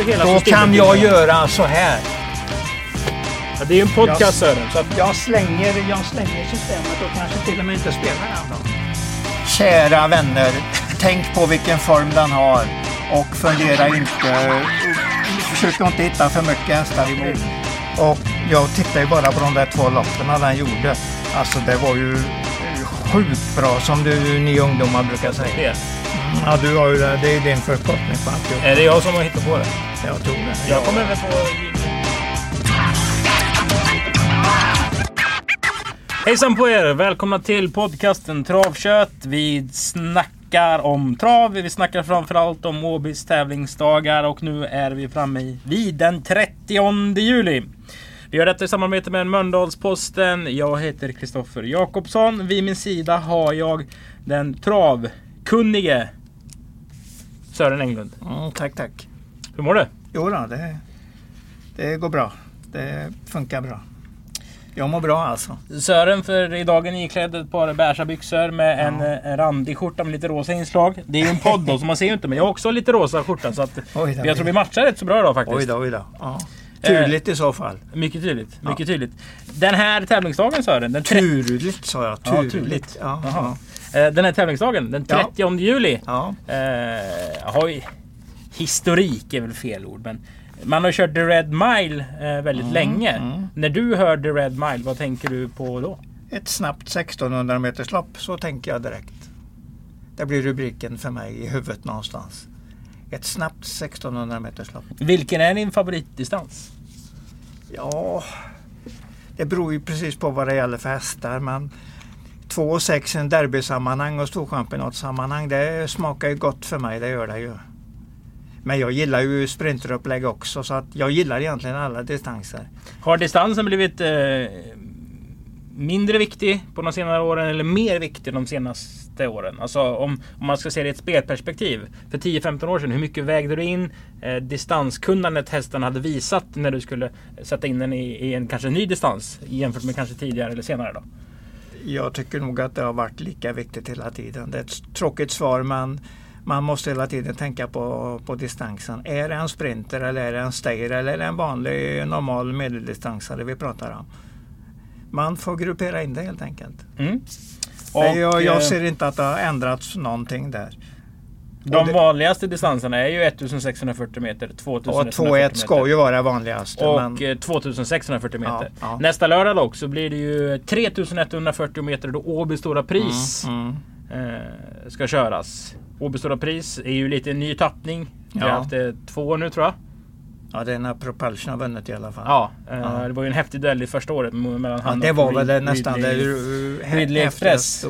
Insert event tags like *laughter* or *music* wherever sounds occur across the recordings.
ändrar du hela Då systemet. kan jag göra så här. Ja, det är ju en podcast Jag- Sören. Så att, Jag slänger, jag slänger systemet och kanske till och med inte spelar den då. Kära vänner, tänk på vilken form den har och fundera inte, försök inte hitta för mycket hästar emot. Och jag tittar ju bara på de där två loppen den gjorde. Alltså det var ju sjukt bra som du, ni ungdomar brukar säga. Ja, du har ju det. Det är din förkortning på alltihop. Är det jag som har hittat på det? Jag tror det. Jag kommer väl på... Hejsan på er! Välkomna till podcasten Travkött. Vi snackar om trav. Vi snackar framförallt om Åbys tävlingsdagar och nu är vi framme i- vid den 30 juli. Vi gör detta i samarbete med Mölndalsposten. Jag heter Kristoffer Jakobsson. Vid min sida har jag den travkunnige Sören Englund. Mm, tack, tack. Hur mår du? Jo då, det, det går bra. Det funkar bra. Jag mår bra alltså. Sören för idag är iklädd ett par beiga byxor med en, Ja. eh, en randig skjorta med lite rosa inslag. Det är ju en podd då så man ser ju inte men jag har också lite rosa skjorta så att Oj då, jag tror vi matchar rätt så bra idag faktiskt. Oj då, oj då. Ja. Turligt i så fall. Mycket tydligt. Ja. Mycket tydligt. Den här tävlingsdagen Sören, den, tre- Turligt sa jag. Ja, Turligt. turligt. Ja, Jaha. ja. Eh, den här tävlingsdagen, den Ja. 30 juli. ja. Eh, har ju, historik är väl fel ord men man har kört The Red Mile eh, väldigt Mm, länge. mm. När du hör The Red Mile, vad tänker du på då? Ett snabbt 1600 meters lopp, så tänker jag direkt. Det blir rubriken för mig i huvudet någonstans. Ett snabbt 1600 meters lopp. Vilken är din favoritdistans? Ja, det beror ju precis på vad det gäller för hästar. Men 2 och 6 i en derbysammanhang och storchampionatsammanhang, det smakar ju gott för mig. Det gör det ju. Men jag gillar ju sprinterupplägg också så att jag gillar egentligen alla distanser. Har distansen blivit eh, mindre viktig på de senare åren eller mer viktig de senaste åren? Alltså om, om man ska se det i ett spelperspektiv. För 10-15 år sedan, hur mycket vägde du in eh, distanskunnandet hästen hade visat när du skulle sätta in den i, i en kanske ny distans jämfört med kanske tidigare eller senare då? Jag tycker nog att det har varit lika viktigt hela tiden. Det är ett tråkigt svar men man måste hela tiden tänka på, på distansen. Är det en sprinter eller är det en stayer eller är det en vanlig normal medeldistansare vi pratar om? Man får gruppera in det helt enkelt. Mm. Nej, jag, eh, jag ser inte att det har ändrats någonting där. De det- vanligaste distanserna är ju 1640 meter, 2140 Och 2-1 ska ju vara vanligast. Och men, eh, 2640 meter. Ja, ja. Nästa lördag dock så blir det ju 3140 meter då Åby Stora Pris mm, mm. eh, ska köras. Åby Stora Pris är ju lite en ny tappning. Vi har Ja. haft det två år nu tror jag. Ja, det är när Propulsion har vunnit i alla fall. Ja, eh, Ja. det var ju en häftig duell i första året mellan Ja, han det och var väl det Rid- nästan Ridley. den Ridley häftigaste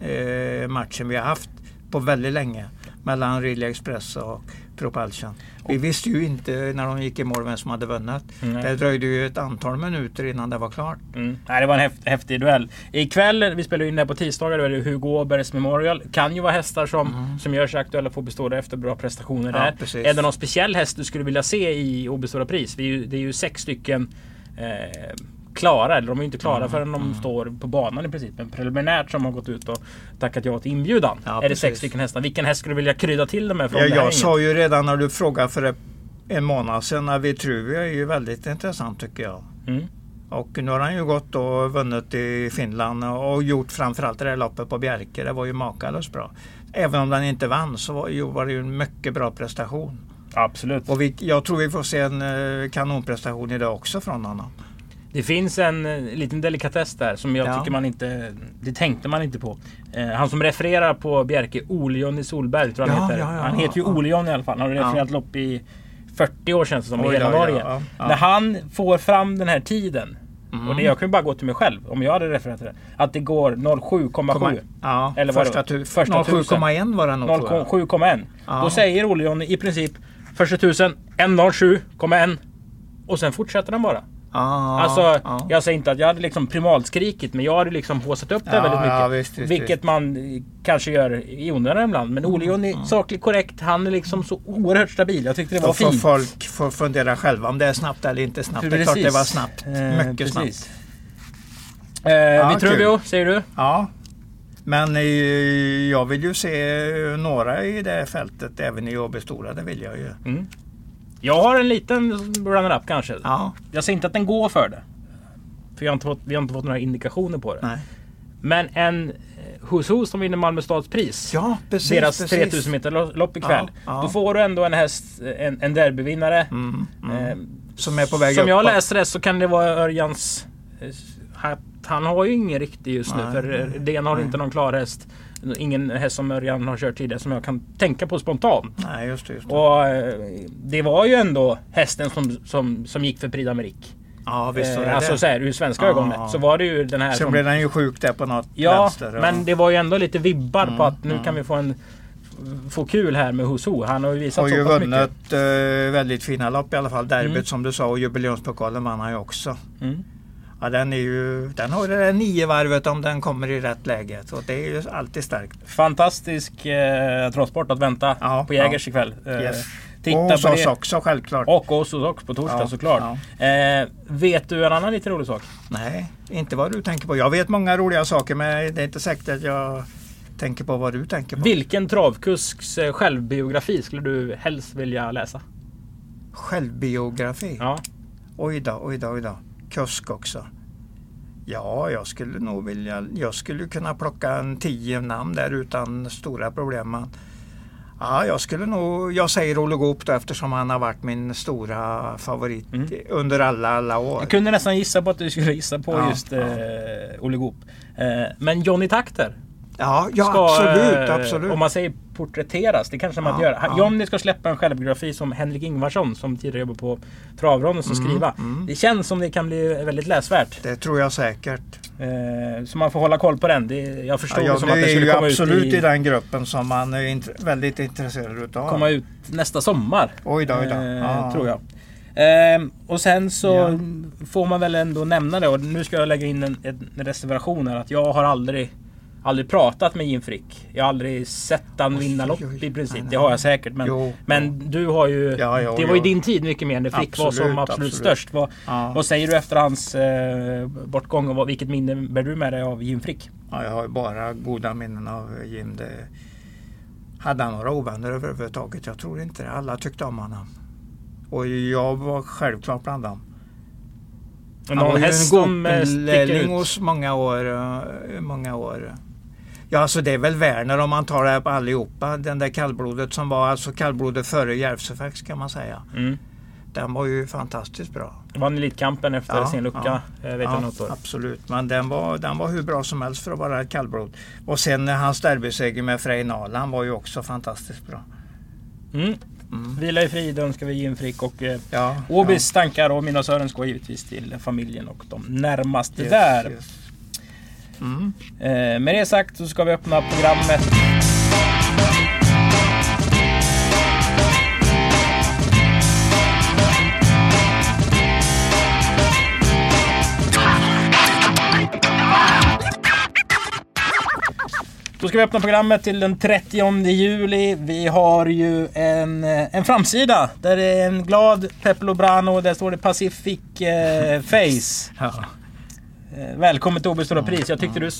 eh, matchen vi har haft på väldigt länge. Mellan Ridley Express och Propulsion. Vi visste ju inte när de gick i mål vem som hade vunnit. Mm. Det dröjde ju ett antal minuter innan det var klart. Mm. Nej, det var en häft, häftig duell. Ikväll, vi spelar in det här på tisdagar, då är det Hugo Åbergs Memorial. Kan ju vara hästar som, som gör sig aktuella för det efter bra prestationer Mm. Ja, där. precis. Är det någon speciell häst du skulle vilja se i Åby Pris? Det är ju, det är ju sex stycken eh, klara, eller de är inte klara Mm, förrän de står på banan i princip. Men preliminärt som har gått ut och tackat ja till inbjudan. Ja, är det sex stycken hästar. Vilken häst skulle du vilja krydda till det med? Från Ja, jag sa ju redan när du frågade för en månad sedan att Vitruvio är ju väldigt intressant tycker jag. Mm. Och nu har han ju gått och vunnit i Finland och gjort framförallt det där loppet på Bjerke. Det var ju makalöst bra. Även om den inte vann så var det ju en mycket bra prestation. Absolut. Och vi, jag tror vi får se en eh, kanonprestation idag också från honom. Det finns en eh, liten delikatess där som jag Ja. tycker man inte... Det tänkte man inte på. Eh, han som refererar på Bjerke, Ole-Johnny Solberg tror jag han Ja, heter. ja, ja, han heter ju ja. Ole-Johnny i alla fall. Han har Ja. refererat lopp i 40 år känns det som i Oj, hela ja, ja, Norge. ja, ja. När han får fram den här tiden. Mm. Och det, jag kan ju bara gå till mig själv om jag hade refererat till det. Att det går 07,7. Ja, Eller vad första, det var? tu- Första tusen. 07,1 var det nog tror jag. 07,1. Ja. Då säger Ole-Johnny i princip första tusen 107,1. Och sen fortsätter han bara. Ja, Alltså, ja. jag säger inte att jag hade liksom primalskrikit men jag hade liksom haussat upp det Ja, väldigt mycket. ja, visst, visst, vilket visst. man eh, kanske gör i onödan ibland. Men Ole John är sakligt korrekt. Han är liksom så oerhört stabil. Jag tyckte det var får fint. folk får fundera själva om det är snabbt eller inte snabbt. Det är klart det var snabbt. Eh, Mycket precis. snabbt. Eh, Ja, Vitruvio, säger du? Ja. Men eh, jag vill ju se några i det fältet även i Åby Stora. Det vill jag ju. Mm. Jag har en liten runner-up kanske. Ja, Jag säger inte att den går för det. För jag har inte fått, vi har inte fått några indikationer på det. nej. Men en eh, Who's Who som vinner Malmö stads pris. Ja, precis. deras precis. 3000 meter lo- lopp ikväll. Ja, ja. Då får du ändå en häst, en, en derbyvinnare. Mm, mm. Eh, Som är på väg Som jag uppåt. läser det så kan det vara Örjans... eh, Han har ju ingen riktig just nu Nej, för nej, DN har nej. inte någon klar häst. Ingen häst som Örjan har kört tidigare som jag kan tänka på spontant. Nej, just det. Just det. Och eh, det var ju ändå hästen som, som, som gick för Prix d'Amérique. ja, visst var det Eh, alltså det. så här, ur svenska Ja. ögon så var det ju den här Sen som... blev den ju sjuk där på något Ja, vänster. men det var ju ändå lite vibbar på Mm, att nu mm. kan vi få en... Få kul här med Who. Han har ju visat har så ju pass mycket. vunnit eh, väldigt fina lopp i alla fall. Derbyt Mm. som du sa och jubileumspokalen vann han ju också. Mm. Ja, den, är ju, den har det där nio varvet om den kommer i rätt läge. Så det är ju alltid starkt. Fantastisk eh, travsport att vänta Ja, på Jägers ikväll. Eh, Yes. Titta och hos på oss det. också självklart. Och hos oss också på torsdag Ja, såklart. Eh, vet du en annan lite rolig sak? Nej, inte vad du tänker på. Jag vet många roliga saker men det är inte säkert att jag tänker på vad du tänker på. Vilken travkusks eh, självbiografi skulle du helst vilja läsa? Självbiografi. Ja. Oj då, oj då, oj då. Kusk också. Ja, jag skulle nog vilja... Jag skulle kunna plocka en tio namn där utan stora problem. Ja, jag skulle nog... Jag säger Olle Goop då eftersom han har varit min stora favorit Mm. under alla, alla år. Jag kunde nästan gissa på att du skulle gissa på Ja, just ja. eh, Olle Goop. Eh, men Johnny Takter Ja, ja ska, absolut, eh, absolut. Om man säger porträtteras, det kanske man Ja, gör. Ja. Johnny ska släppa en självbiografi som Henrik Ingvarsson som tidigare jobbade på Travronden ska Mm, skriva. mm. Det känns som det kan bli väldigt läsvärt. Det tror jag säkert. Eh, så man får hålla koll på den. Det, jag förstod Ja, det som jag att det är skulle ju komma absolut ut, i, i den gruppen som man är int- väldigt intresserad utav. komma ut nästa sommar. Oj då, oj då. Eh. Tror jag. Ehm, och sen så Ja. får man väl ändå nämna det och nu ska jag lägga in en, en reservation här att jag har aldrig Aldrig pratat med Jim Frick. Jag har aldrig sett han vinna lopp i princip. Nej, Det nej. har jag säkert. Men, Jo, men du har ju... Ja, ja, det var ju ja. din tid mycket mer när Frick var som Absolut, absolut absolut. störst. Vad, ja. vad säger du efter hans eh, bortgång och vad, vilket minne bär du med dig av Jim Frick? Ja, jag har bara goda minnen av Jim. Det... Hade han några ovänner överhuvudtaget? Jag tror inte det. Alla tyckte om honom. Och jag var självklart bland dem. Han var ju en som eh, hos många år. eh, Många år. Ja, alltså det är väl Werner om man tar det här på allihopa. Den där kallblodet som var alltså kallblodet före Järvsöfax kan man säga. Mm. Den var ju fantastiskt bra. Vann Elitkampen efter Ja, sin lucka. eh, Vet jag år. absolut. Men den var, den var hur bra som helst för att vara kallblod. Och sen eh, hans derbyseger med Frej Nalan var ju också fantastiskt bra. Mm. Mm. Vila i frid önskar vi Jim Frick och eh, Ja, Åbys tankar och mina Sörens går givetvis till familjen och de närmaste Yes, där. yes. Mm. Eh, med det sagt så ska vi öppna programmet. Då ska vi öppna programmet till den 30 juli. Vi har ju en, eh, en framsida där det är en glad Pepe Lobrano. Där står det Pacific eh, Face. Ja. Eh, Välkommen till Åbys Stora Pris. Jag tyckte du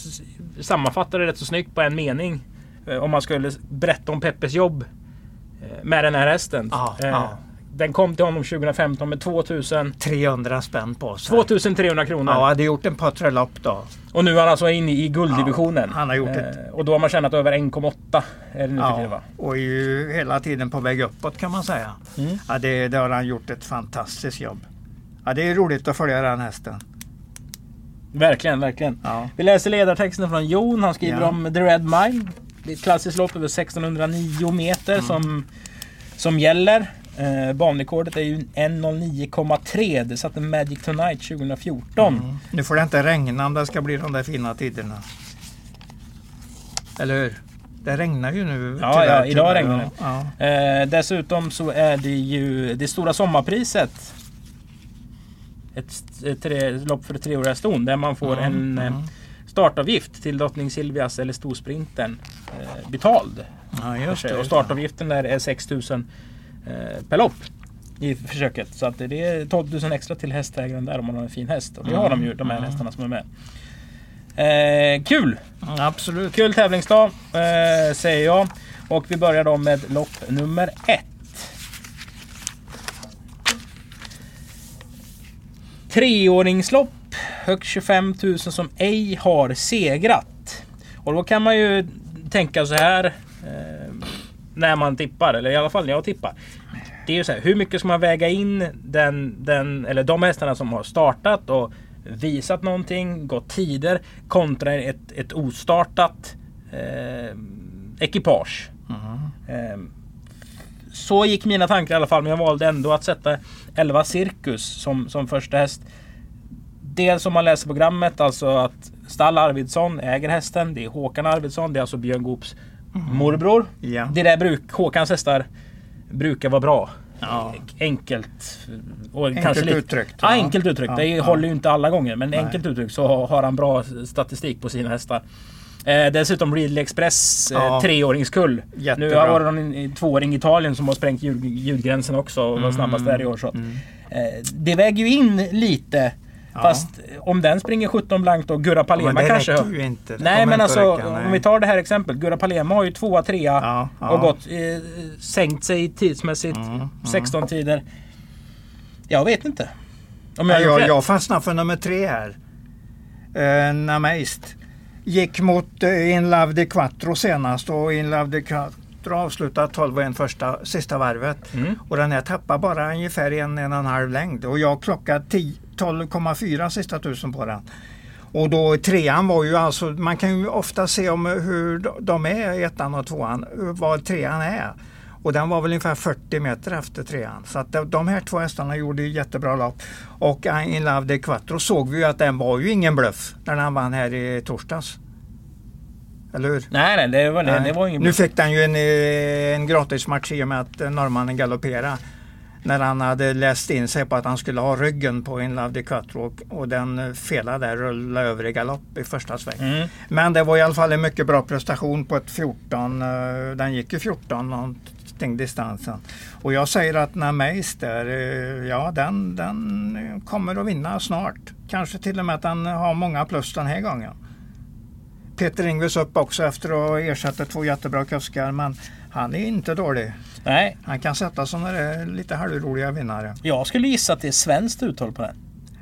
sammanfattade det rätt så snyggt på en mening. Eh, Om man skulle berätta om Peppes jobb eh, med den här hästen. Ja, Eh, ja. Den kom till honom 2015 med 2000, 300 spänn på sig. 2300 kronor. Ja, hade gjort en par lopp då. Och nu är han alltså inne i gulddivisionen. Ja, han har gjort ett- Och då har man tjänat över 1,8 är det nu för tiden va? Ja, och är ju hela tiden på väg uppåt kan man säga. Mm. Ja, det, det har han gjort ett fantastiskt jobb. Ja, det är roligt att följa den hästen. Verkligen, verkligen. Ja. Vi läser ledartexten från Jon. Han skriver Ja. om The Red Mile. Det är ett klassiskt lopp över 1609 meter Mm. som, som gäller. Eh, banrekordet är ju 1.09,3. Det satte Magic Tonight 2014. Mm. Nu får det inte regna om det ska bli de där fina tiderna. Eller hur? Det regnar ju nu. Ja, ja, idag tyvärr. regnar det. Ja. Eh, dessutom så är det ju det stora sommarpriset. Ett, tre, lopp för treåriga ston där man får Mm, en eh, mm. startavgift till drottning Silvias eller storsprinten eh, betald. Ja, det. och startavgiften där är 6000 eh, per lopp i försöket. Så att det är 12 000 extra till hästägaren där om man har en fin häst. Och det har de ju, de här Mm. hästarna som är med. Eh, kul! Mm, absolut. Kul tävlingsdag eh, säger jag. Och vi börjar då med lopp nummer ett. Treåringslopp. Högst 25 000 som ej har segrat. Och då kan man ju tänka så här. Eh, när man tippar, eller i alla fall när jag tippar. Det är ju så här, hur mycket ska man väga in den, den, eller de hästarna som har startat och visat någonting, gått tider kontra ett, ett ostartat eh, ekipage. Eh, så gick mina tankar i alla fall, men jag valde ändå att sätta 11 Cirkus som, som första häst. Dels om man läser programmet, alltså att Stall Arvidsson äger hästen. Det är Håkan Arvidsson, det är alltså Björn Goops morbror. Ja. Det där bruk, Håkans hästar brukar vara bra. Ja. Enkelt. Och Enkelt kanske lite, uttryckt, Ja, enkelt uttryckt. Ja, Det håller ju inte alla gånger. Men Nej. enkelt uttryckt så har, har han bra statistik på sina hästar. Eh, dessutom Ridley Express eh, Ja. treåringskull. Nu Jättebra. har de en, en tvååring i Italien som har sprängt ljud, ljudgränsen också och var Mm. snabbast där i år. Så. Mm. Eh, det väger ju in lite. Ja. Fast om den springer 17 blankt och Gurra Palema men det kanske... räcker ju inte. Det Nej men alltså räcka, nej. om vi tar det här exemplet. Gurra Palema har ju tvåa, trea Ja, ja. och gått, eh, sänkt sig tidsmässigt. Mm, mm. 16 tider. Jag vet inte. Om jag jag, jag fastnar för nummer tre här. Uh, Nameist. Gick mot uh, In Love de Quattro senast och In Love de Quattro avslutade 12 och en första, sista varvet. Mm. Och den här tappar bara ungefär en, en och en halv längd. Och jag klockade 10 12,4 sista tusen på den. Och då trean var ju alltså, man kan ju ofta se om hur de- de är, ettan och tvåan, vad trean är. Och den var väl ungefär 40 meter efter trean. Så att de- här två hästarna gjorde jättebra lopp. Och In Love de Quattro såg vi ju att den var ju ingen bluff när han vann här i torsdags. Eller hur? Nej, nej, det var, Nej. det var ingen Nu fick den ju en, eh, en gratismatch i och med att eh, norrmannen galopperade. När han hade läst in sig på att han skulle ha ryggen på In Love de Quattro och, och den eh, felade där och rullade över i galopp i första sväng. Mm. Men det var i alla fall en mycket bra prestation på ett 14. eh, Den gick ju 14 någonting distansen. Och jag säger att Nameis där, eh, ja den, den kommer att vinna snart. Kanske till och med att han har många plus den här gången. Peter Ingves upp också efter att ha ersatt två jättebra kuskar men han är inte dålig. Nej, Han kan sätta sådana där lite halvroliga vinnare. jag skulle gissa att det är svenskt uttal på den.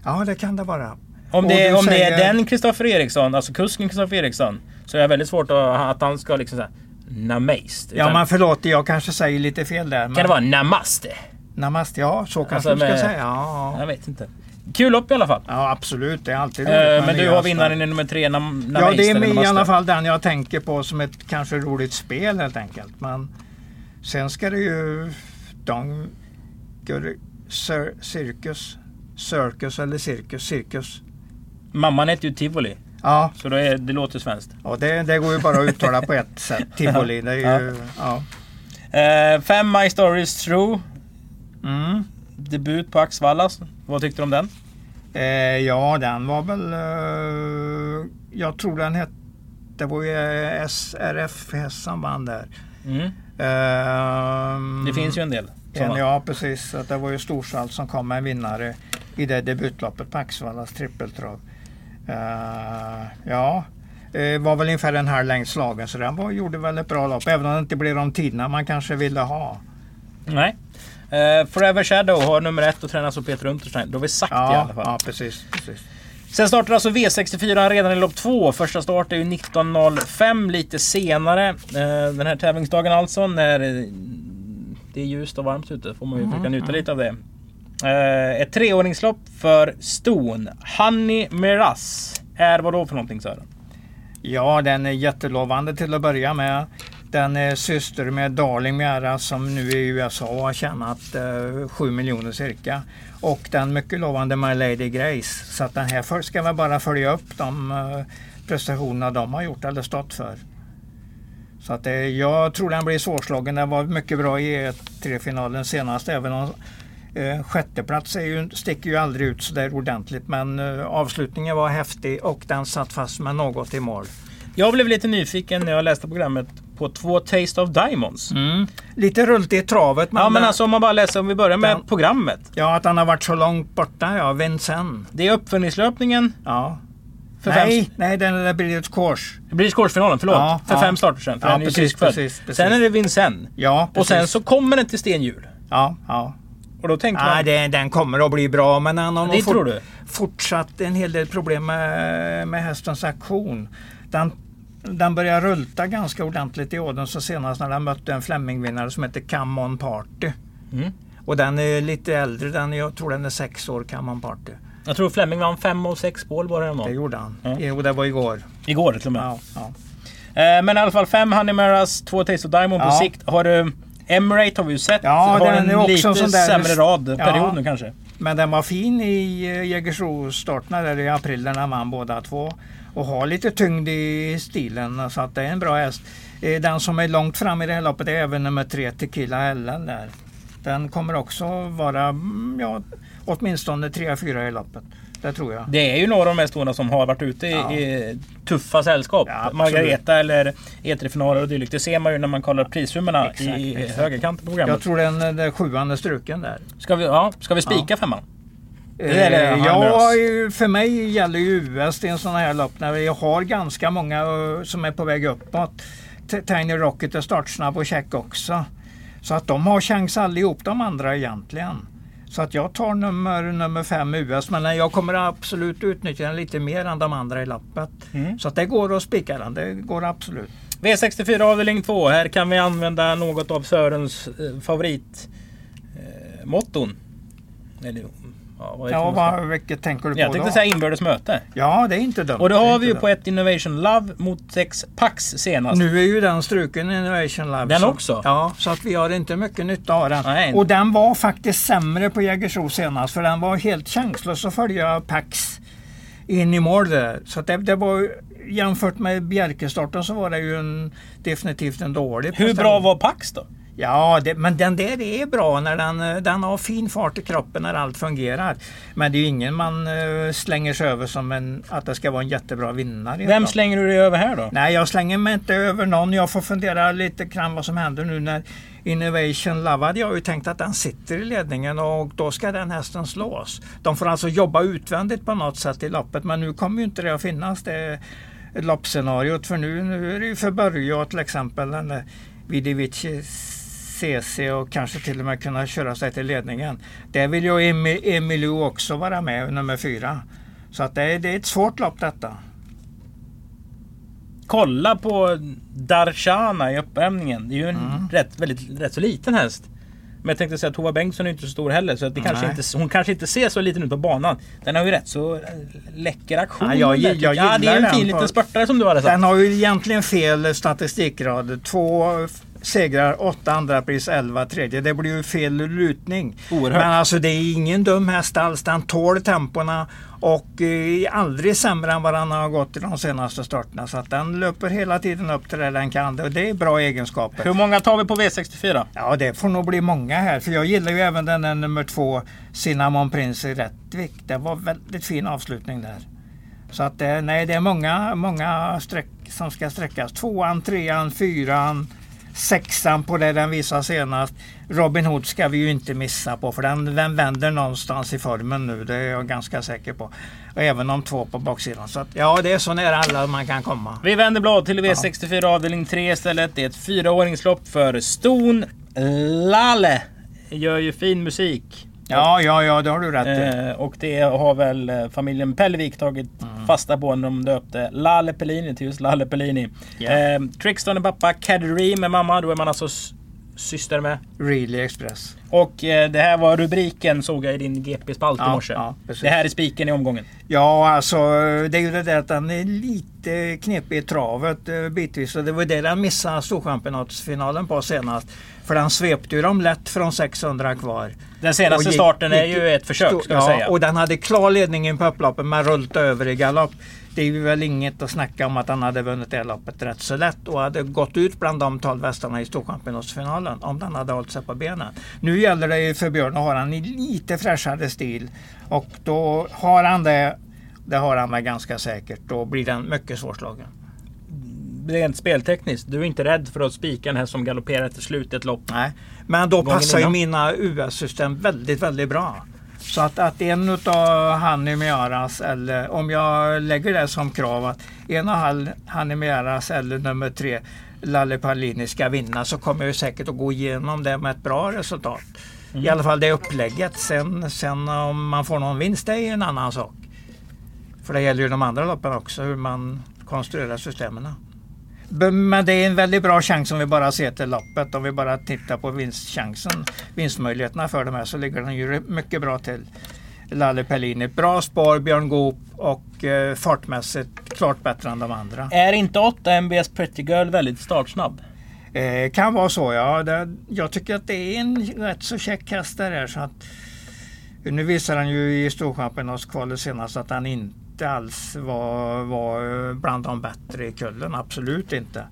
Ja det kan det vara. Om det, om det är säger- den Kristoffer Eriksson, alltså kusken Kristoffer Eriksson. Så är det väldigt svårt att, att han ska liksom säga Namaste. Ja Utan men förlåt jag kanske säger lite fel där. Men Kan det vara Namaste? Namaste, ja så kanske Alltså du ska med- säga. Ja, Jag vet inte. Kul lopp i alla fall. ja absolut, det är alltid Eh, roligt. men med du har vinnaren i nummer tre, Nam Ja det är i alla fall den jag tänker på som ett kanske roligt spel helt enkelt. Men sen ska det ju... De, cir, cirkus, cirkus eller cirkus, cirkus. Mamman heter ju Tivoli. Ja, Så då är, det låter svenskt. och det, det går ju bara att uttala på ett sätt. *laughs* Tivoli, det är ju... Ja. Eh, fem My Stories True. Mm. Debut på Axvalla. Vad tyckte du om den? Eh, ja, den var väl... Eh, jag tror den hette... Det var ju SRF häst som vann där. Mm. Ehm, Det finns ju en del. En, ja, precis. Det var ju Storsalt som kom med en vinnare i det debutloppet på Axvallas trippeltrav. Eh, ja, uh, var väl ungefär en halv längd slagen så den var, gjorde väl ett bra lopp. Även om det inte blev de tiderna man kanske ville ha. Nej. Eh, Forever Shadow har nummer ett och tränas av Peter Unterstein. Då har vi sagt det i Ja, alla fall. ja precis. precis. Sen startar alltså V64 redan i lopp två. Första start är ju 19.05 lite senare. Den här tävlingsdagen alltså när det är ljust och varmt ute. Får man ju Mm, försöka njuta mm. lite av det. Eh, ett treåringslopp för ston. Honey Miraz är vad då för någonting Sören? Ja, den är jättelovande till att börja med. Den är syster med Darling Miara som nu i USA har tjänat eh, 7 miljoner cirka. Och den mycket lovande My Lady Grace. Så att den här ska väl bara följa upp de eh, prestationerna de har gjort eller stått för. Så att det, jag tror den blir svårslagen. Den var mycket bra i E3-finalen senast även om eh, sjätteplats är ju, sticker ju aldrig ut så där ordentligt. Men eh, avslutningen var häftig och den satt fast med något i mål. Jag blev lite nyfiken när jag läste programmet på två Taste of Diamonds. Lite rullt i travet. Ja men alltså om man bara läser, om vi börjar med Den- programmet. Ja, att han har varit så långt borta, ja. Vincennes. Det är uppföljningslöpningen Ja. för nej, fem... nej, den är British Course. British Course-finalen, förlåt. Ja, för ja. fem starter sedan. För Ja, precis, precis, precis. Sen är det Vincennes. Ja, Och sen precis. så kommer den till stenhjul. Ja, ja. Och då tänkte Nej, man... det, den kommer att bli bra men han har fort, fortsatt en hel del problem med, med hästens aktion. Den, den började rulta ganska ordentligt i åden så senast när den mötte en Flemingvinnare som heter Come On Party. Mm. Och den är lite äldre, den, jag tror den är sex år, Come On Party. Jag tror Fleming vann fem och sex bål var det Det gjorde han. Ja. Jo, det var igår. Igår till och med. Ja, ja. Eh, men i alla fall fem Honey Maras, två Taste of Diamond på Ja. sikt. Har du... Emirate har vi ju sett. Ja, har den en är också lite sån där- sämre rad Ja. period nu kanske. Men den var fin i eh, Jägersro-starterna där i april när den vann båda två. Och har lite tyngd i stilen så att det är en bra häst. Eh, Den som är långt fram i det här loppet är även nummer tre Tequila Ellen där. Den kommer också vara mm, ja, åtminstone 3-4 i loppet. Det tror jag. Det är ju några av de mest stora som har varit ute i, Ja. i tuffa sällskap. Ja. Margareta eller E3-finaler och dylikt. Det ser man ju när man kollar prissummorna Exakt, i exakt. högerkanten på Jag programmet. tror den, den sjuan är struken där. Ska vi, ja, ska vi spika Ja. femman? Eh, ja, för mig gäller ju US i en sån här lopp när jag har ganska många eh, som är på väg uppåt. Tiny Rocket är startsnabb och check också. Så att de har chans allihop de andra egentligen. Så att jag tar nummer, nummer fem US men jag kommer absolut utnyttja den lite mer än de andra i loppet. Mm. Så att det går att spika den, det går absolut. V64 avdelning 2. Här kan vi använda något av Sörens eh, favorit eh, ja, vad Ja, vad, vilket tänker du på Jag tänkte då? säga inbördes möte. Ja, det är inte dumt. Och det har vi ju på ett Innovation Love mot sex Pax senast. Nu är ju den struken Innovation Lab. Den så, också? Ja, så att vi har inte mycket nytta av den. Nej. Och den var faktiskt sämre på Jägersro senast för den var helt chanslös att följa Pax in i mål där. Så att det, det var jämfört med Bjerkestarten så var det ju en, definitivt en dålig Hur prestation. bra var Pax då? Ja, det, men den där är bra när den, den har fin fart i kroppen när allt fungerar. Men det är ju ingen man eh, slänger sig över som en, att det ska vara en jättebra vinnare. Vem slänger du dig över här då? Nej, jag slänger mig inte över någon. Jag får fundera lite grann vad som händer nu när Innovation Love hade jag ju tänkt att den sitter i ledningen och då ska den hästen slås. De får alltså jobba utvändigt på något sätt i loppet men nu kommer ju inte det att finnas det loppscenariot för nu, nu är det ju för Börje till exempel den där Vidivici CC och kanske till och med kunna köra sig till ledningen. Där vill ju Emi- Emilio också vara med, nummer fyra. Så att det, är, det är ett svårt lopp detta. Kolla på Darshana i uppvärmningen. Det är ju en Mm. rätt, väldigt, rätt så liten häst. Men jag tänkte säga att Tova Bengtsson är inte så stor heller. Så att det kanske inte, hon kanske inte ser så liten ut på banan. Den har ju rätt så eh, läcker aktion. Ja, jag- tycker jag ja, det är en fin liten spurtare som du hade sagt. Den har ju egentligen fel statistikrad. Två segrar, åtta andra pris, elva tredje. Det blir ju fel lutning. Oerhört. Men alltså det är ingen dum häst alls. Den tål tempona och eh, är aldrig sämre än vad den har gått i de senaste starterna. Så att den löper hela tiden upp till det den kan. Och det är bra egenskaper. Hur många tar vi på V64? Ja, det får nog bli många här. För jag gillar ju även den där nummer två, Cinnamon Prince i Rättvik. Det var väldigt fin avslutning där. Så att det, nej, det är många, många streck som ska sträckas. Tvåan, trean, fyran, sexan på det den visar senast. Robin Hood ska vi ju inte missa på för den, den vänder någonstans i formen nu. Det är jag ganska säker på. Och även de två på baksidan. Så att, ja, det är så nära alla man kan komma. Vi vänder blad till V64 avdelning 3 istället. Det är ett fyraåringslopp för Ston Lalle. Gör ju fin musik. Ja, ja, ja, det har du rätt i. Eh, och det har väl eh, familjen Pellevik tagit Mm. fasta på när de döpte Lalle Pellini till just Lalle Pellini. Ja. Eh, Trixton är pappa, Caddery med mamma. Då är man alltså syster med. Really Express. Och eh, det här var rubriken såg jag i din GP-spalt i Ja, morse. ja, det här är spiken i omgången. Ja, alltså det är ju det där att den är lite knepig i travet eh, bitvis. Och det var det den missade Storchampionatsfinalen på senast. För den svepte ju dem lätt från 600 kvar. Den senaste starten är ju ett försök ska ja, säga. och den hade klar ledningen på upploppet men rullat över i galopp. Det är väl inget att snacka om att han hade vunnit det loppet rätt så lätt och hade gått ut bland de 12 hästarna i Storchampionatsfinalen om den hade hållit sig på benen. Nu gäller det ju för Björn att ha han i lite fräschare stil och då har han det, det har han väl ganska säkert, då blir den mycket svårslagen. Rent speltekniskt, du är inte rädd för att spika den här som galopperar till slut i ett lopp? Nej. Men då Gången passar ju mina US-system väldigt, väldigt bra. Så att, att en utav Hannimiaras, eller om jag lägger det som krav att en av Hall- eller nummer tre Lalle Pallini ska vinna så kommer jag säkert att gå igenom det med ett bra resultat. Mm. I alla fall det upplägget. Sen, sen om man får någon vinst det är en annan sak. För det gäller ju de andra loppen också hur man konstruerar systemen. Men det är en väldigt bra chans om vi bara ser till loppet. Om vi bara tittar på vinstchansen, vinstmöjligheterna för de här så ligger den ju mycket bra till. Lalle Pellini. Bra spår, Björn Goop och eh, fartmässigt klart bättre än de andra. Är inte 8 MBS Pretty Girl väldigt startsnabb? Eh, kan vara så ja. Det, jag tycker att det är en rätt så käck häst där. Så att, nu visar han ju i Storchampionatskvalet senast att han inte alls var, var bland de bättre i kullen. Absolut inte.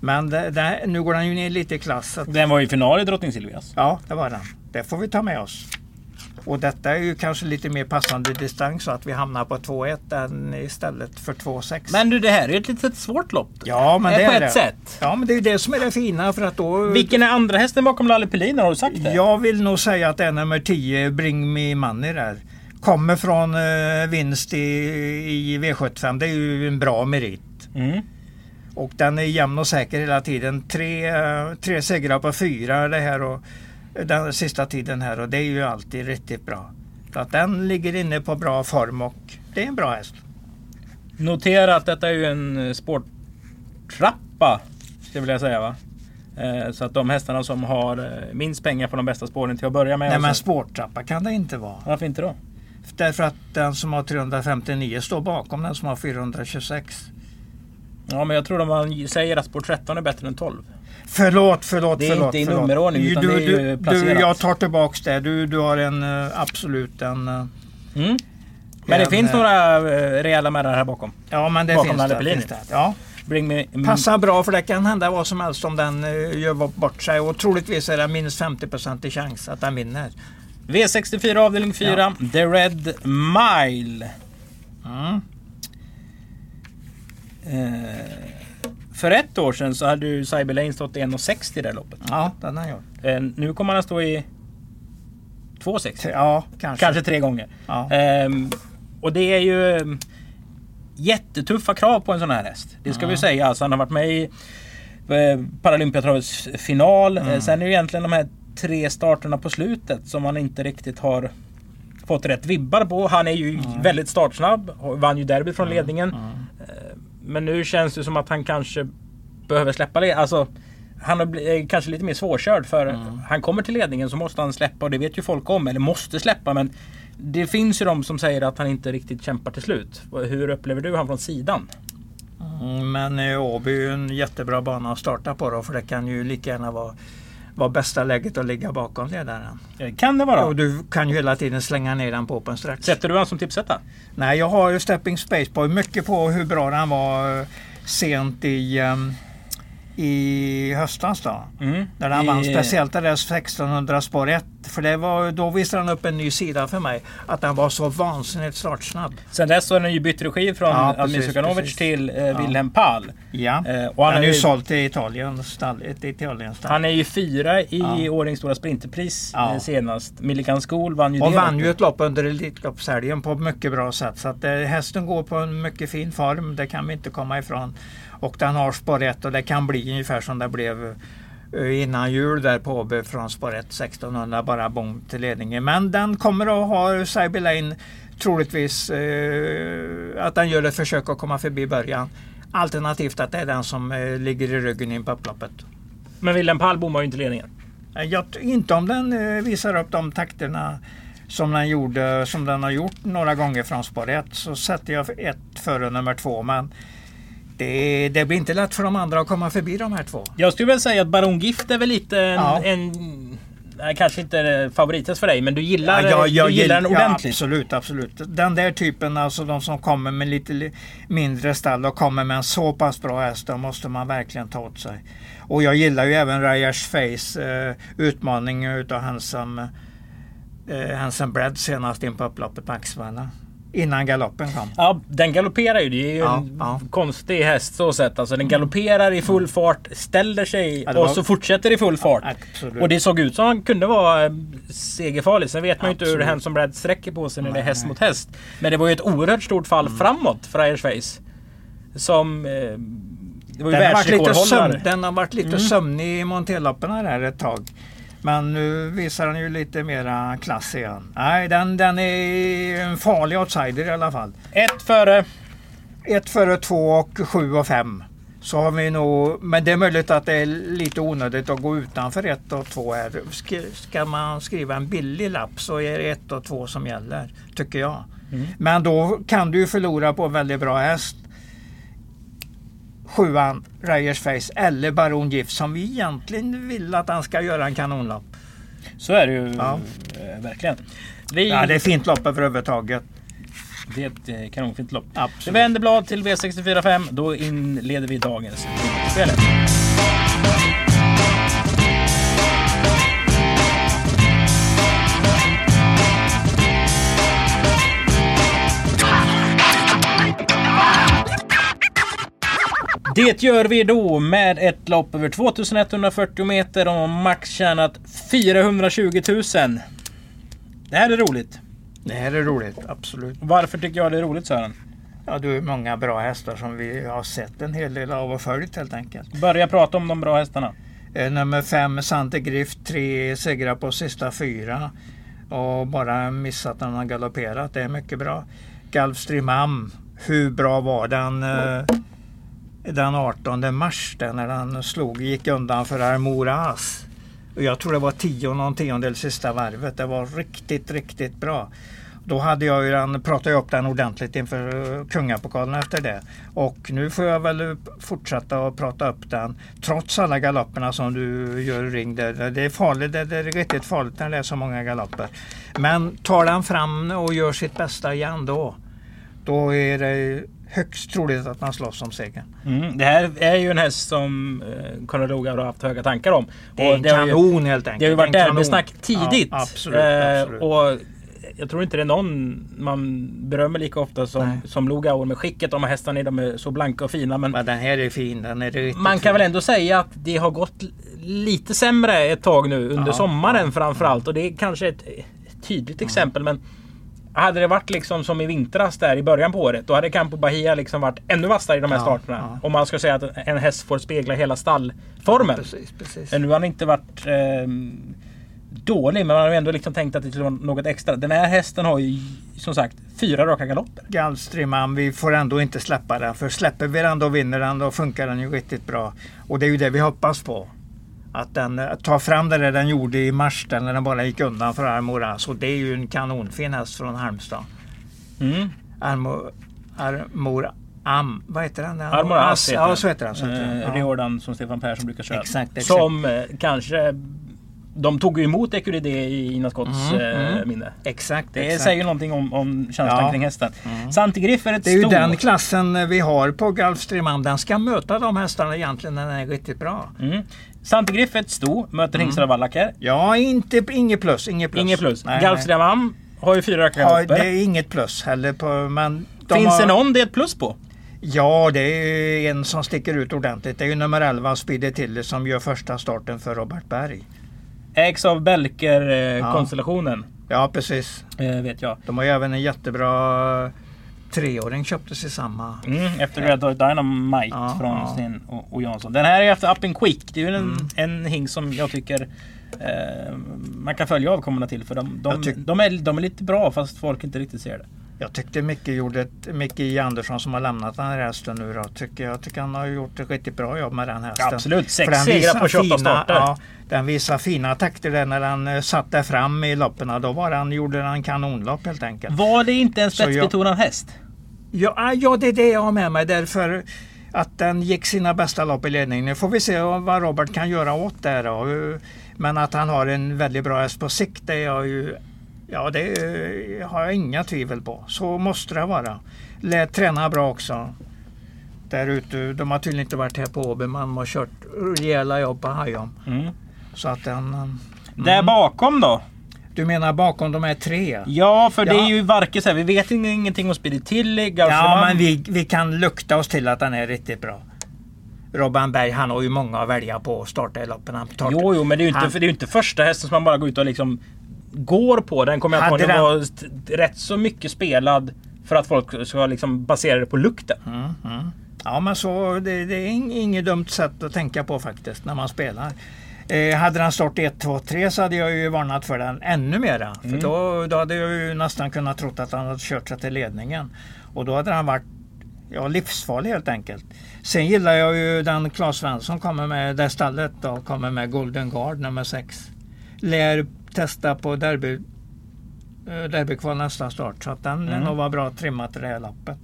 Men det, det, nu går han ju ner lite i klass. Den var ju final i Drottning Silvias. Ja, det var den. Det får vi ta med oss. Och detta är ju kanske lite mer passande distans så att vi hamnar på 2-1 än istället för 2-6. Men du det här är ju ett litet svårt lopp. Ja men det på är det. sätt. Ja men det är ju det som är det fina för att då... Vilken är andra hästen bakom Lalle Pelin? Har du sagt det? Jag vill nog säga att det är nummer 10, Bring Me Money där. Kommer från uh, vinst i, i V75. Det är ju en bra merit. Mm. Och den är jämn och säker hela tiden. Tre, uh, tre segrar på fyra det här och den sista tiden här och det är ju alltid riktigt bra. Så att den ligger inne på bra form och det är en bra häst. Notera att detta är ju en eh, sporttrappa. Skulle jag vilja säga va? Eh, så att de hästarna som har eh, minst pengar på de bästa spåren till att börja med. Nej men sporttrappa kan det inte vara. Varför inte då? Därför att den som har 359 står bakom den som har 426. Ja men jag tror att man säger att sport 13 är bättre än 12. Förlåt, förlåt, Det är förlåt. inte i förlåt. nummerordning utan du, det är ju placerat. du, Jag tar tillbaks det. Du, du har en uh, absolut en... Uh, Mm. Men det en, finns uh, några rejäla märrar här bakom. Ja men det Bakom finns det, finns det. Ja. Bring me, mm, Passar bra för det kan hända vad som helst om den gör bort sig. Och troligtvis är det minst 50% i chans att den vinner. V64 avdelning 4. The Red Mile. Mm. Eh, för ett år sedan så hade ju Cyber Lane stått i 1,60 i det loppet. Ja, den har jag. Eh, nu kommer han att stå i 2,60. Ja, kanske. Kanske tre gånger. Ja. Ehm, och det är ju ehm, jättetuffa krav på en sån här häst. Det ska vi säga. Alltså, han har varit med i eh, Paralympiatravets final. Mm. Eh, Sen är det egentligen de här tre starterna på slutet som han inte riktigt har fått rätt vibbar på. Han är ju väldigt startsnabb. Vann ju derby från ledningen. Eh, Men nu känns det som att han kanske behöver släppa det. Alltså, han är kanske lite mer svårkörd för han kommer till ledningen så måste han släppa och det vet ju folk om. Eller måste släppa men det finns ju de som säger att han inte riktigt kämpar till slut. Hur upplever du han från sidan? Mm, Men Åby är ju en jättebra bana att starta på då, för det kan ju lika gärna vara, vara bästa läget att ligga bakom ledaren. Eh, Kan det vara? Och du kan ju hela tiden slänga ner den på open stretch. Sätter du han som tipsetta? Nej, jag har ju Stepping Space på mycket på hur bra den var eh, sent i, ehm, i höstas då. Mm. När han vann I- speciellt det där 1600 spår 1. För det var, då visade han upp en ny sida för mig. Att den var så vansinnigt startsnabb. Sen dess har den ju bytt regi från Ja, precis. till eh, Wilhelm Pall. Ja. Eh, och han den är ju ju- såld till Italien, stall, Italien stall. Han är ju fyra i Ja. årets stora sprinterpris Ja. eh, senast. Millikan School vann ju Och det vann ju ett lopp under Elitloppshelgen på ett mycket bra sätt. Så att eh, hästen går på en mycket fin form. Det kan vi inte komma ifrån. Och den har spår 1 och det kan bli ungefär som det blev eh, innan jul där på Åby från spår 1 1600 bara bom till ledningen. Men den kommer att ha Cyber Lane troligtvis eh, att den gör ett försök att komma förbi början. Alternativt att det är den som eh, ligger i ryggen in på upploppet. Men Wilhelm Pall bommar ju inte ledningen. Eh, Jag, inte om den eh, visar upp de takterna som den, gjorde, som den har gjort några gånger från spår 1 så sätter jag ett före nummer två. Men det, det blir inte lätt för de andra att komma förbi de här två. Jag skulle väl säga att Baron Gift är väl lite en... Ja. en kanske inte favoriten för dig men du gillar, Ja, jag- jag du gillar den gill- ja, ordentligt. absolut, absolut. Den där typen, alltså de som kommer med lite li- mindre stall och kommer med en så pass bra häst, då måste man verkligen ta åt sig. Och jag gillar ju även Ryers Face eh, utmaning utav Handsome, eh, Handsome Bread senast in på upploppet på Axevalla. Innan galoppen kom. Ja, den galopperar ju. Det är ju Ja, en ja. konstig häst så sett. Alltså, den galopperar i full fart, ställer sig Ja, det och var- så fortsätter i full fart. Och det såg ut som han kunde vara eh, segerfarlig. Sen vet man ju inte hur. Hanson Brad sträcker på sig när det är häst mot häst. Men det var ju ett oerhört stort fall framåt för Irish Face. Som... Eh, det var ju Den har varit lite, sömn, den har varit lite Mm. sömnig i Montelopperna där ett tag. Men nu visar han ju lite mera klass igen. Nej, den, den är en farlig outsider i alla fall. Ett före? Ett före två och sju och fem. Så har vi nog, men det är möjligt att det är lite onödigt att gå utanför ett och två här. Ska man skriva en billig lapp så är det ett och två som gäller, tycker jag. Mm. Men då kan du förlora på en väldigt bra häst. Sjuan, Reyers Face eller Baron Gift som vi egentligen vill att han ska göra en kanonlopp. Så är det ju ja. Eh, verkligen. Vi... Ja, det är fint lopp överhuvudtaget. Det är ett eh, kanonfint lopp. Absolut. Vi vänder blad till V645. Då inleder vi dagens spel. Det gör vi då med ett lopp över 2140 meter och max tjänat 420 000. Det här är roligt. Det här är roligt, absolut. Varför tycker jag det är roligt Sören? Ja, du är många bra hästar som vi har sett en hel del av och följt helt enkelt. Börja prata om de bra hästarna. Eh, nummer fem, Sante Grift, tre segrar på sista fyra. Och bara missat när han galopperat. Det är mycket bra. Gulfstream Am, hur bra var den? Eh, den 18 mars där när han slog, gick undan för Armoras. Jag tror det var tio och någon tiondel sista varvet. Det var riktigt, riktigt bra. Då hade jag ju den, pratade jag upp den ordentligt inför kungapokalen efter det. Och nu får jag väl fortsätta att prata upp den trots alla galopperna som du gör i ring. Det, det är farligt, det, det är riktigt farligt när det är så många galopper. Men tar den fram och gör sitt bästa igen då, då är det högst troligt att man slåss om segern. Mm, det här är ju en häst som eh, Conrad har haft höga tankar om. Det är en det kanon ju, helt enkelt. Det har ju varit derbysnack tidigt. Ja, absolut, eh, absolut. Och jag tror inte det är någon man berömmer lika ofta som, som Logauer med skicket. De här hästarna de är så blanka och fina. Men, men den här är fin. Den är man kan fin. väl ändå säga att det har gått lite sämre ett tag nu under ja, sommaren ja, framförallt. Och det är kanske ett tydligt exempel. Men hade det varit liksom som i vintras där i början på året. Då hade Campo Bahia liksom varit ännu vassare i de här ja, starterna. Ja. Om man ska säga att en häst får spegla hela stallformen. Precis, precis. Nu har han inte varit eh, dålig men man har ändå liksom tänkt att det skulle vara något extra. Den här hästen har ju som sagt fyra raka galopper. Gallstreaman, vi får ändå inte släppa den. För släpper vi den då vinner den. Då funkar den ju riktigt bra. Och det är ju det vi hoppas på att den tar fram det där den gjorde i mars när den bara gick undan för Armora. Så det är ju en kanonfin häst från Halmstad. Mm. Armor, Armor Am, vad heter den? Armor As heter Ja, så heter den. Så heter den. Eh, Riordan som Stefan Persson brukar köra. Exakt, exakt. Som eh, kanske de tog ju emot Ecuride i Ina Scotts mm, eh, mm. minne. Exakt. Det exakt. säger någonting om, om känslan ja. kring hästen. Mm. Santigriff är ett Det är ju den klassen vi har på Gulfstream Den ska möta de hästarna egentligen när den är riktigt bra. Mm. Santigriff är ett sto, möter mm. hingstar och vallacker. Ja, inte, inget plus. Inget plus. Inget plus. Gulfstream har ju fyra raka ja, Det är inget plus heller. På, men Finns har... det någon det är ett plus på? Ja, det är en som sticker ut ordentligt. Det är ju nummer 11, Speedy Tilly, som gör första starten för Robert Berg. Ägs av Belker-konstellationen. Ja. ja. precis. Eh, vet jag. De har ju även en jättebra treåring köptes i samma. Mm, efter Red Dot Dynamite ja, från ja. Sten och, och, Jansson. Den här är efter Up and Quick. Det är ju en, mm. en hing som jag tycker eh, man kan följa avkommorna till. För de, de, de, är, de är lite bra fast folk inte riktigt ser det. Jag tyckte Micke gjorde ett, Micke J Andersson som har lämnat den här hästen nu då. Tycker, jag tycker han har gjort ett riktigt bra jobb med den hästen. Absolut, sex segrar på 28 fina, starter. Ja, den visar fina takter där när han eh, satt där fram i loppen. Då var han, gjorde han kanonlopp helt enkelt. Var det inte en spetsbetonad häst? Ja, ah, ja, det är det jag har med mig därför att den gick sina bästa lopp i ledning. Nu får vi se vad Robert kan göra åt det. Då. Men att han har en väldigt bra häst på sikt det jag ju Ja, det har jag inga tvivel på. Så måste det vara. Lät träna bra också. Där ute. De har tydligen inte varit här på Åby, men de har kört rejäla jobb på Hajom. Mm. Så att den... Mm. Där bakom då? Du menar bakom de här tre? Ja, för ja. det är ju varken så här, vi vet ingenting om Spirit Tilly, Ja, men vi, vi kan lukta oss till att den är riktigt bra. Robban Berg, han har ju många att välja på att starta i loppen. Jo, jo, men det är ju inte, han... det är inte första hästen som man bara går ut och liksom går på. Den kommer jag på. Den var rätt så mycket spelad för att folk ska liksom basera det på lukten. Mm, mm. Ja men så det, det, är inget dumt sätt att tänka på faktiskt när man spelar. Eh, hade den stått 1, 2, 3 så hade jag ju varnat för den ännu mera. För Mm. då, då hade jag ju nästan kunnat trott att han hade kört sig till ledningen. Och då hade han varit ja, livsfarlig helt enkelt. Sen gillar jag ju den Claes Svensson kommer med, det stallet då, kommer med Golden Guard nummer 6. Lär testa på derby, eh, derbykval nästa start så att den Mm. mm. nog var bra trimmat i det här lappet.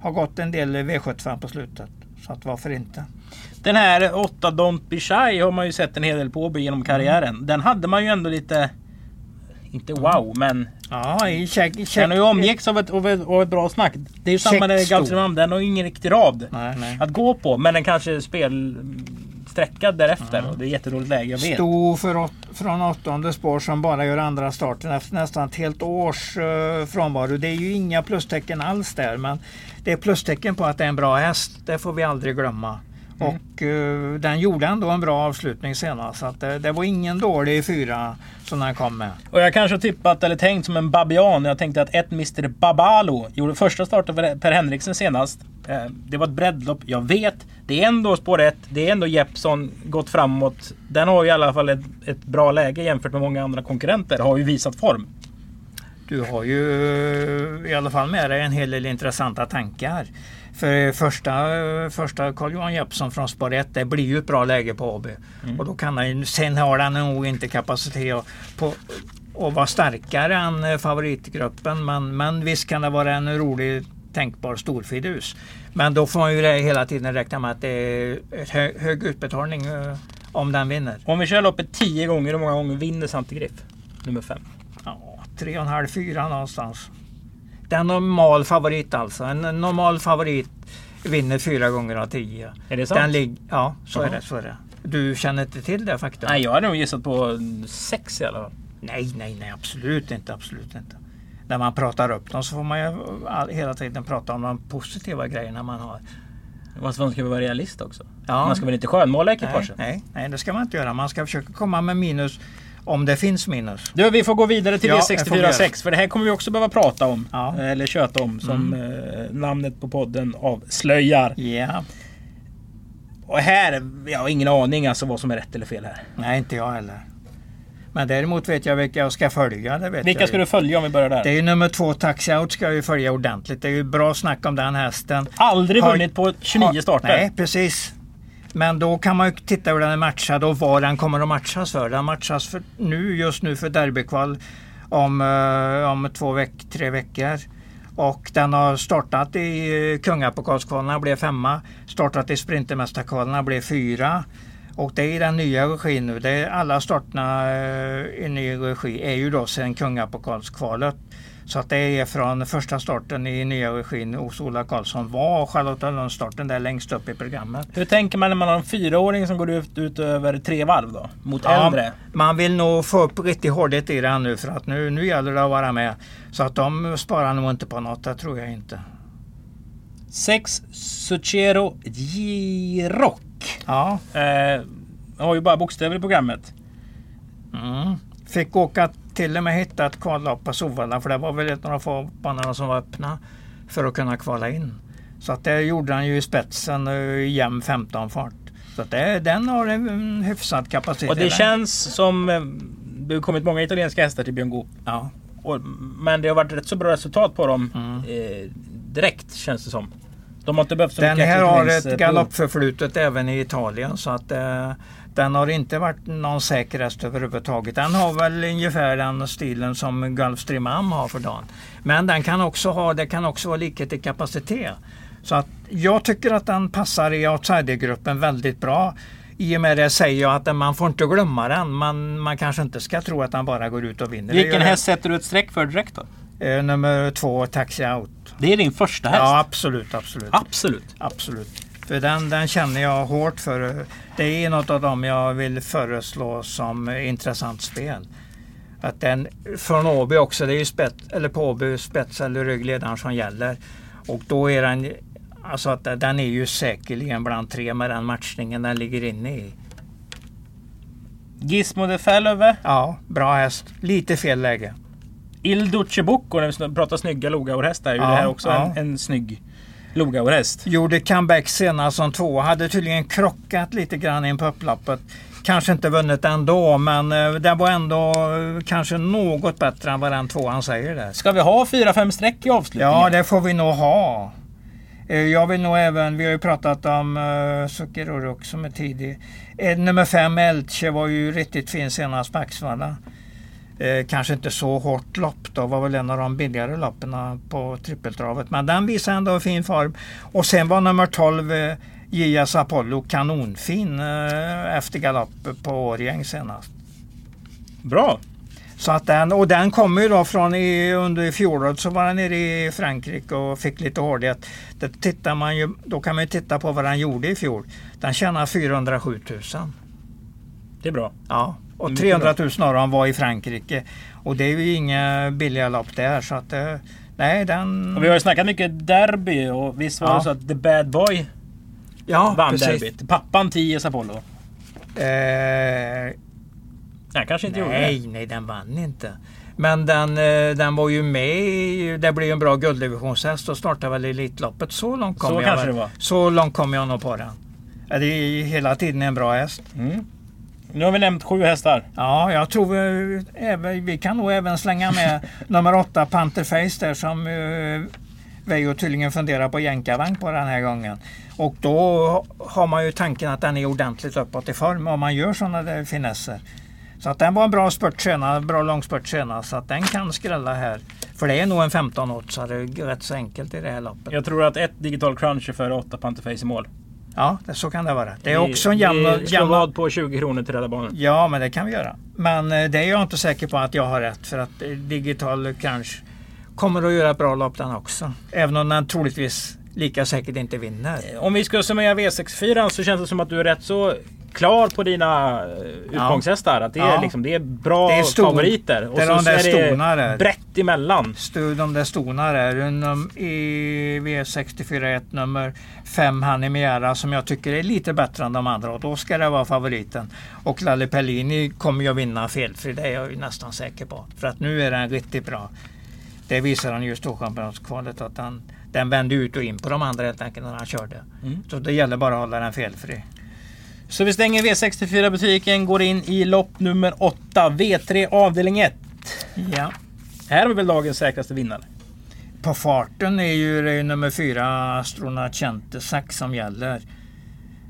Har gått en del V75 på slutet. Så att varför inte? Den här 8 Don't Be Shy har man ju sett en hel del på genom karriären. Den hade man ju ändå lite... Inte wow, men Ja, i check, check. den har ju omgetts av ett, av, ett, av ett bra snack. Det är ju samma med stor. Galtrimam. Den har ju ingen riktig rad Nej, nej. att gå på. Men den kanske är spelsträckad därefter. Och det är jättedåligt läge, jag vet. Sto för åt, från åttonde spår som bara gör andra starten efter nästan ett helt års uh, frånvaro. Det är ju inga plustecken alls där men det är plustecken på att det är en bra häst. Det får vi aldrig glömma. Mm. Och eh, den gjorde ändå en bra avslutning senast. Så att det, det var ingen dålig fyra som den kom med. Och jag kanske tippat eller tänkt som en babian. Jag tänkte att ett Mr Babalo gjorde första starten för Per Henriksen senast. Eh, Det var ett breddlopp. Jag vet. Det är ändå spår 1. Det är ändå Jeppson gått framåt. Den har ju i alla fall ett, ett bra läge jämfört med många andra konkurrenter. Har ju visat form. Du har ju eh, i alla fall med dig en hel del intressanta tankar. För första, första Carl-Johan Jeppsson från spår 1, det blir ju ett bra läge på AB. Mm. Och då kan han, sen har han nog inte kapacitet på, att vara starkare än eh, favoritgruppen. Men, men visst kan det vara en rolig tänkbar storfidus. Men då får man ju hela tiden räkna med att det är hö, hög utbetalning eh, om den vinner. Om vi kör loppet 10 gånger, hur många gånger vinner Santi Griff? Nummer 5. Tre och en halv, fyra någonstans. Det är en normal favorit alltså. En normal favorit vinner fyra gånger av tio. Är det sant? Den lig- ja, så Jaha. är det. Så är det. Du känner inte till det faktum? Nej, jag hade nog gissat på 6 i alla fall. nej, nej, nej, absolut inte. Absolut inte. När man pratar upp dem så får man ju hela tiden prata om de positiva grejerna man har. Man ska väl vara realist också? Ja. Man ska väl inte skönmåla Nej, ekipaget? nej, nej, det ska man inte göra. Man ska försöka komma med minus om det finns minus. Du, vi får gå vidare till Ja, det får vi göra. V64.6 för det här kommer vi också behöva prata om. Ja. Mm. Eller köta om som eh, namnet på podden avslöjar. Ja, Och här, jag har ingen aning alltså vad som är rätt eller fel här. nej inte jag heller. Men däremot vet jag vilka jag ska följa. Det vet Vilka jag ska du följa om vi börjar Det där? är ju nummer två, Taxi Out ska jag ju följa ordentligt. Det är ju bra snack om den hästen. Aldrig Har- vunnit på 29 Har- starter. Nej, precis. Men då kan man ju titta hur den är matchad och vad den kommer att matchas för. Den matchas för nu, just nu för derbykval om, eh, om två veck, tre veckor. Och den har startat i uh, kungapokalskvalen, blev femma. Startat i sprintermästarkvalen, blev fyra. Och det är i den nya regin nu. Det är alla starterna eh, i ny regi är ju då sedan kungapokalskvalet. Så att det är från första starten i nya regin hos Ola Karlsson var Charlottenlundsstarten där längst upp i programmet. Hur tänker man när man har en fyraåring som går ut, ut över tre varv då? Mot äldre? man vill nog få upp riktigt hårdhet i det här nu för att nu, nu gäller det att vara med. Så att de sparar nog inte på något, det tror jag inte. 6 Suchero Girock. Ja, Eh, har ju bara bokstäver i programmet. mm. Fick åka till och med hitta ett kvallopp på Sovalla för det var väl ett av de få banorna som var öppna för att kunna kvala in. Så att det gjorde han ju i spetsen eh, i jämn 15 fart. Så att det, den har en hyfsad kapacitet. Och det känns som... eh, Det har kommit många italienska hästar till Björn Goop. Ja, Och, men det har varit rätt så bra resultat på dem Mm. eh, direkt känns det som. De har inte behövt så Den här har ett galoppförflutet även i Italien så att eh, den har inte varit någon säker häst överhuvudtaget. Den har väl ungefär den stilen som Gulfstream Am har för dagen. Men den kan också ha, det kan också vara likhet i kapacitet. Så att jag tycker att den passar i outsidergruppen väldigt bra. I och med det säger jag att man får inte glömma den. Man, man kanske inte ska tro att den bara går ut och vinner. Vilken häst sätter du ett streck för direkt då? Eh, nummer två, Taxi Out. Det är din första häst? Ja, absolut, absolut. Absolut. Absolut. För den, den känner jag hårt för. Det är något av dem jag vill föreslå som intressant spel. Att den från Åby också, det är ju spets, eller på Åby spets eller ryggledaren som gäller. Och då är den, alltså att den är ju säkerligen bland tre med den matchningen den ligger inne i. Gizmo de Fellöve. Ja, bra häst. Lite fel läge. Il Duce Bucco när vi pratar snygga Logaur-hästar. Är ju Ja, det här också ja. en, en snygg Logaur-häst? Gjorde comeback senast som två. Hade tydligen krockat lite grann in på upploppet. kanske inte vunnit ändå, men eh, det var ändå eh, kanske något bättre än vad den tvåan säger där. Ska vi ha fyra, fem streck i avslutningen? Ja, det får vi nog ha. Eh, Jag vill nog även, vi har ju pratat om uh, Zuckeroruk som är tidig. Nummer fem Elche var ju riktigt fin senast på Axvalla. Eh, kanske inte så hårt lopp då, var väl en av de billigare loppen på trippeltravet. Men den visar ändå fin form. Och sen var nummer 12 eh, Gias Apollo kanonfin eh, efter galopp på Årgäng senast. Bra! Så att den, och den kommer ju då från i, under fjolåret så var den nere i Frankrike och fick lite hårdhet. Det tittar man ju, då kan man ju titta på vad den gjorde i fjol. Den tjänade 407 000. Det är bra. Ja, och Mycket 300 000 av dem var i Frankrike. Och det är ju inga billiga lopp där så att eh, nej den... Och vi har ju snackat mycket derby och visst var Ja. det så att The Bad Boy ja, vann precis. derbyt? Pappan till Apollo? Eh, Nej, kanske inte gjorde det. nej, nej den vann inte. Men den, eh, den var ju med i, det blev ju en bra gulddivisionshäst och startade väl Elitloppet. Så långt kom Så jag kanske väl. det var. Så långt kom jag nog på den. Det är hela tiden en bra häst. Mm. Nu har vi nämnt sju hästar. Ja, jag tror vi, även, vi kan nog även slänga med *laughs* nummer åtta Panther Face där som uh, Veijo tydligen funderar på jänkarvagn på den här gången. Och då har man ju tanken att den är ordentligt uppåt i form om man gör sådana där finesser. Så att den var en bra spurt senast, bra långspurt senast så att den kan skrälla här. För det är nog en 15 oddsare rätt så enkelt i det här loppet. Jag tror att ett digital crunch är före åtta Panterface i mål. Ja, så kan det vara. Det är också en jämn... Vi slår vad på 20 kronor till Rädda Barnen. Ja, men det kan vi göra. Men eh, det är jag inte säker på att jag har rätt för att eh, Digital kanske kommer att göra ett bra lopp den också. Även om den troligtvis lika säkert inte vinner. Om vi ska summera V64 så känns det som att du är rätt så klar på dina eh, utgångshästar. Att det är, Ja. liksom, det är bra Det är ston- favoriter. Och det är så, de så där är stona det brett emellan. De där stona där. Num- I V64 1 nummer 5 Hanimiera som jag tycker är lite bättre än de andra och då ska det vara favoriten. Och Lalle Pellini kommer ju att vinna felfri, det är jag ju nästan säker på. För att nu är den riktigt bra. Det visar han ju i Storchampionatskvalet att han, den vände ut och in på de andra helt enkelt när han körde. Mm. Så det gäller bara att hålla den felfri. Så vi stänger V64 butiken, går in i lopp nummer 8. V3 avdelning 1. Ja. Här har vi väl dagens säkraste vinnare. På farten är ju det är nummer 4 Astrona Centesac som gäller.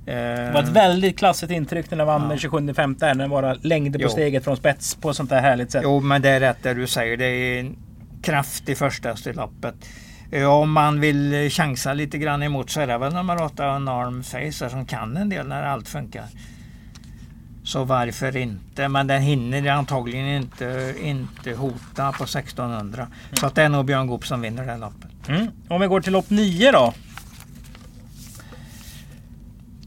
Det var ett väldigt klassigt intryck när den vann Ja. den 27 femte. När den bara längde på Jo. steget från spets på ett sånt där härligt sätt. Jo, men det är rätt det du säger. Det är en kraftig första i loppet. Eh, Eh, om man vill eh, chansa lite grann emot så är det väl nummer åtta Norm Facer som kan en del när allt funkar. Så varför inte? Men den hinner antagligen inte, inte hota på 1600. Så att det är nog Björn Goop som vinner det loppet. Mm. Om vi går till lopp 9 då.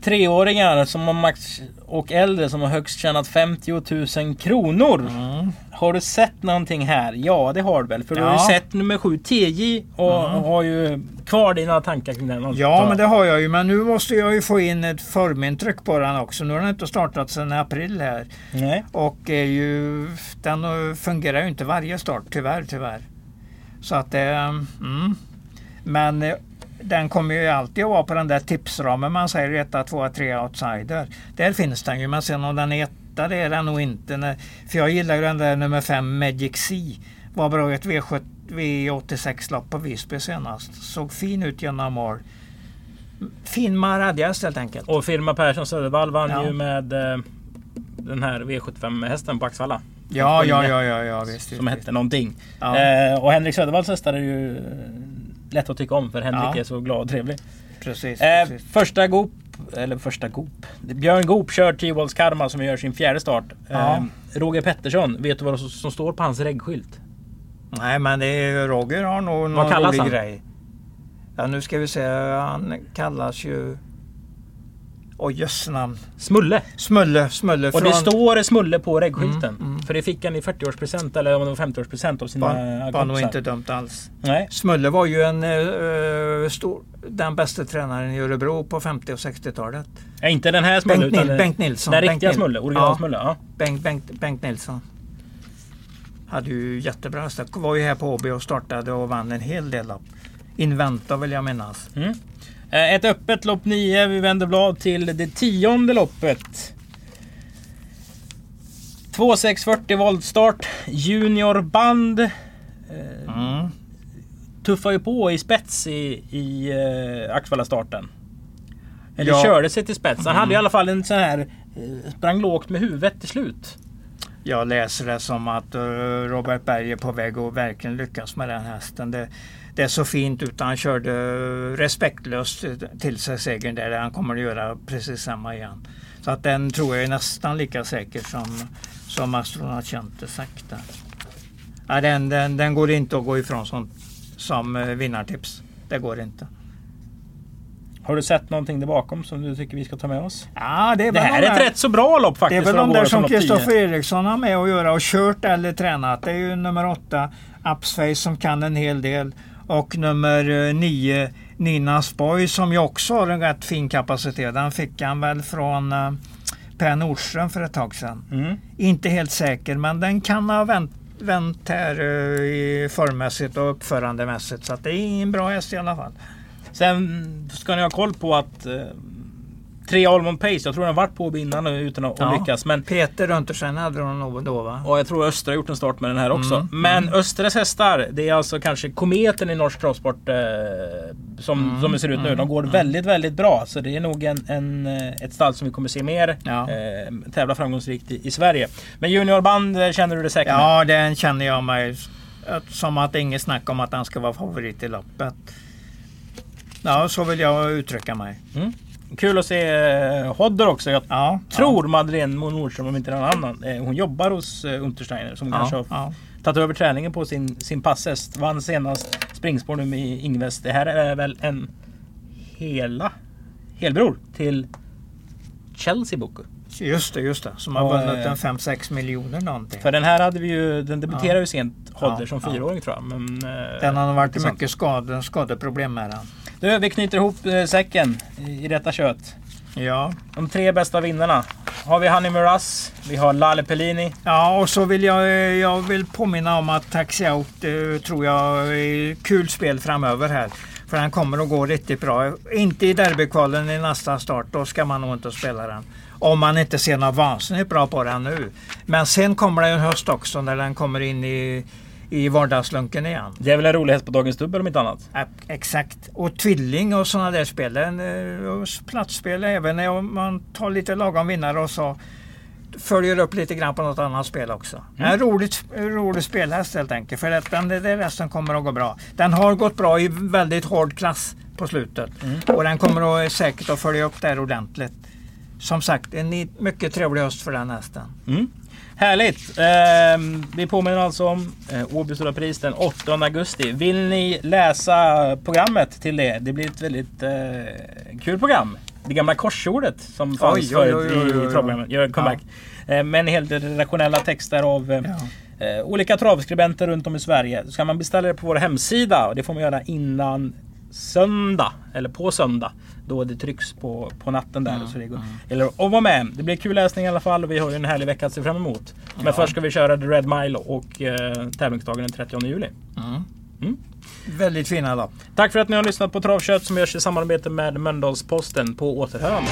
Treåringar som har max och äldre som har högst tjänat 50 000 kronor. Mm. Har du sett någonting här? Ja det har du väl? För du har Ja. ju sett nummer 7 TJ och Mm. har ju kvar dina tankar kring den. Ja, men det har jag ju. Men nu måste jag ju få in ett formintryck på den också. Nu har den inte startat sedan april här. Nej. Och är ju, den eh, fungerar ju inte varje start, tyvärr, tyvärr. Så att det... Mm. Men eh, den kommer ju alltid att vara på den där tipsramen man säger 1, 2, 3 outsider. Där finns den ju, men sen om den är etta det är den nog inte. När- För jag gillar ju den där nummer 5 Magic Sea. Var bra i ett V7 V86-lopp på Visby senast. Såg fin ut genom mål. Fin maradjas helt enkelt. Och Firma Persson Södervall vann Ja. ju med eh, den här V75 hästen på Axvalla. Ja, ja, ja, ja, ja visst. Som visst, hette någonting. Ja. Eh, och Henrik Södervalls hästar är ju lätt att tycka om för Henrik Ja. är så glad och trevlig. Precis, Eh, precis. första Goop, eller första Goop. Björn Goop kör T-Walls Karma som gör sin fjärde start. Ja. Eh, Roger Pettersson, vet du vad som, står på hans reggskylt? Nej, men det är, Roger har nog någon kallas rolig han? grej. Ja, nu ska vi se. Han kallas ju... Oj, jösses namn. Smulle! Smulle, Smulle Och från... det står Smulle på reggskylten. Mm, mm. För det fick han i 40-årspresent eller om det var 50-årspresent av sina var, var nog kompisar. inte dumt alls. Nej. Smulle var ju en, eh, stor, den bästa tränaren i Örebro på 50 och 60-talet. Ja, inte den här Smulle Bengt, utan Nil, Bengt Nilsson. den Bengt riktiga Nil- Smulle. Original Ja, Smulle. Ja. Bengt, Bengt, Bengt Nilsson. Hade ju jättebra hästar. Var ju här på Åby och startade och vann en hel del lopp. Inventa vill jag minnas. Mm. Eh, Ett öppet lopp 9. Vi vänder blad till det tionde loppet. 2640 voltstart. Juniorband. Eh, Mm. tuffar ju på i spets i, i eh, Axevalla-starten. Eller Ja. körde sig till spets. Han hade i alla fall en sån här... Sprang lågt med huvudet till slut. Jag läser det som att Robert Berg är på väg att verkligen lyckas med den hästen. Det, det är så fint utan han körde respektlöst till sig segern där. Han kommer att göra precis samma igen. Så att den tror jag är nästan lika säker som, som Astronaut sagt. där. Ja, den, den, den går inte att gå ifrån som, som eh, vinnartips. Det går inte. Har du sett någonting där bakom som du tycker vi ska ta med oss? Ja, det, är Det här de är ett rätt så bra lopp Det faktiskt. är väl de där som lopp 10. Kristoffer Eriksson har med att göra och kört eller tränat. Det är ju nummer åtta Upsface som kan en hel del och nummer eh, nio Ninas Boy som ju också har en rätt fin kapacitet. Den fick han väl från eh, Per Nordström för ett tag sedan. Mm. Inte helt säker men den kan ha vänt, vänt här i formmässigt och uppförandemässigt så det är en bra häst i alla fall. Sen ska ni ha koll på att tre Almond Pace, jag tror den har varit på innan nu utan att Ja. lyckas. Men Peter Runtersen hade nog då va? och jag tror Östra har gjort en start med den här också. Mm, Men Östras hästar, det är alltså kanske kometen i norsk travsport eh, som, Mm, som det ser ut nu. mm, De går mm. väldigt, väldigt bra. Så det är nog en, en, eh, ett stall som vi kommer se mer Ja. eh, tävla framgångsrikt i, i Sverige. Men juniorband känner du det säkert med? Ja, den känner jag mig som att det är inget snack om att han ska vara favorit i loppet. Ja, så vill jag uttrycka mig. Mm. Kul att se eh, Hodder också. Jag Ja, tror Madeleine Mo Nordström, om inte någon annan, eh, hon jobbar hos eh, Untersteiner som ja, kanske har ja, tagit över träningen på sin, sin passhäst. Vann senast springspår nu med Ingves. Det här är väl en hela helbror till Chelsea Boko. ja. Just det, just det. Som har vunnit en 5-6 miljoner någonting. För den här hade vi ju, den debuterade Ja. ju sent Hodder Ja, som ja. fyraåring tror jag. Men, Den har varit mycket skade, skadeproblem med den. Du, vi knyter ihop eh, säcken i, detta kött. Ja. De tre bästa vinnarna. Har vi Honey Miraz, vi har Lalle Pellini. ja, och så vill jag, eh, jag vill påminna om att Taxi Out eh, tror jag är kul spel framöver här. För den kommer att gå riktigt bra. Inte i derbykvalen i nästa start, då ska man nog inte spela den. Om man inte ser något vansinnigt bra på den nu. Men sen kommer det en höst också när den kommer in i, i vardagslunken igen. Det är väl en rolig häst på dagens dubbel om inte annat. Ja, Exakt. Och tvilling och sådana där spel. Eh, och Platsspel även när man tar lite lagom vinnare och så följer upp lite grann på något annat spel också. Mm. En roligt, rolig spelhäst helt enkelt. För att den, det där resten kommer att gå bra. Den har gått bra i väldigt hård klass på slutet. Mm. Och den kommer att, säkert att följa upp det här ordentligt. Som sagt, en mycket trevlig höst för den hästen. Mm. Härligt! Ehm, vi påminner alltså om eh, Åby Stora Pris den 8 augusti. Vill ni läsa programmet till det? Det blir ett väldigt eh, kul program. Det gamla korsordet som fanns Oj, förut oj, oj, oj, i travprogrammet gör comeback. Eh, med en hel del redaktionella texter av eh, Ja. eh, olika travskribenter runt om i Sverige. Så kan man beställa det på vår hemsida och det får man göra innan söndag eller på söndag då det trycks på, på natten där. Mm, så det går. Eller att vara med. Det blir kul läsning i alla fall och vi har ju en härlig vecka att se fram emot. Men Ja. först ska vi köra The Red Mile och eh, tävlingsdagen den 30 juli. Mm. Väldigt fina lopp. Tack för att ni har lyssnat på Travkött som görs i samarbete med Mölndalsposten. På återhörande.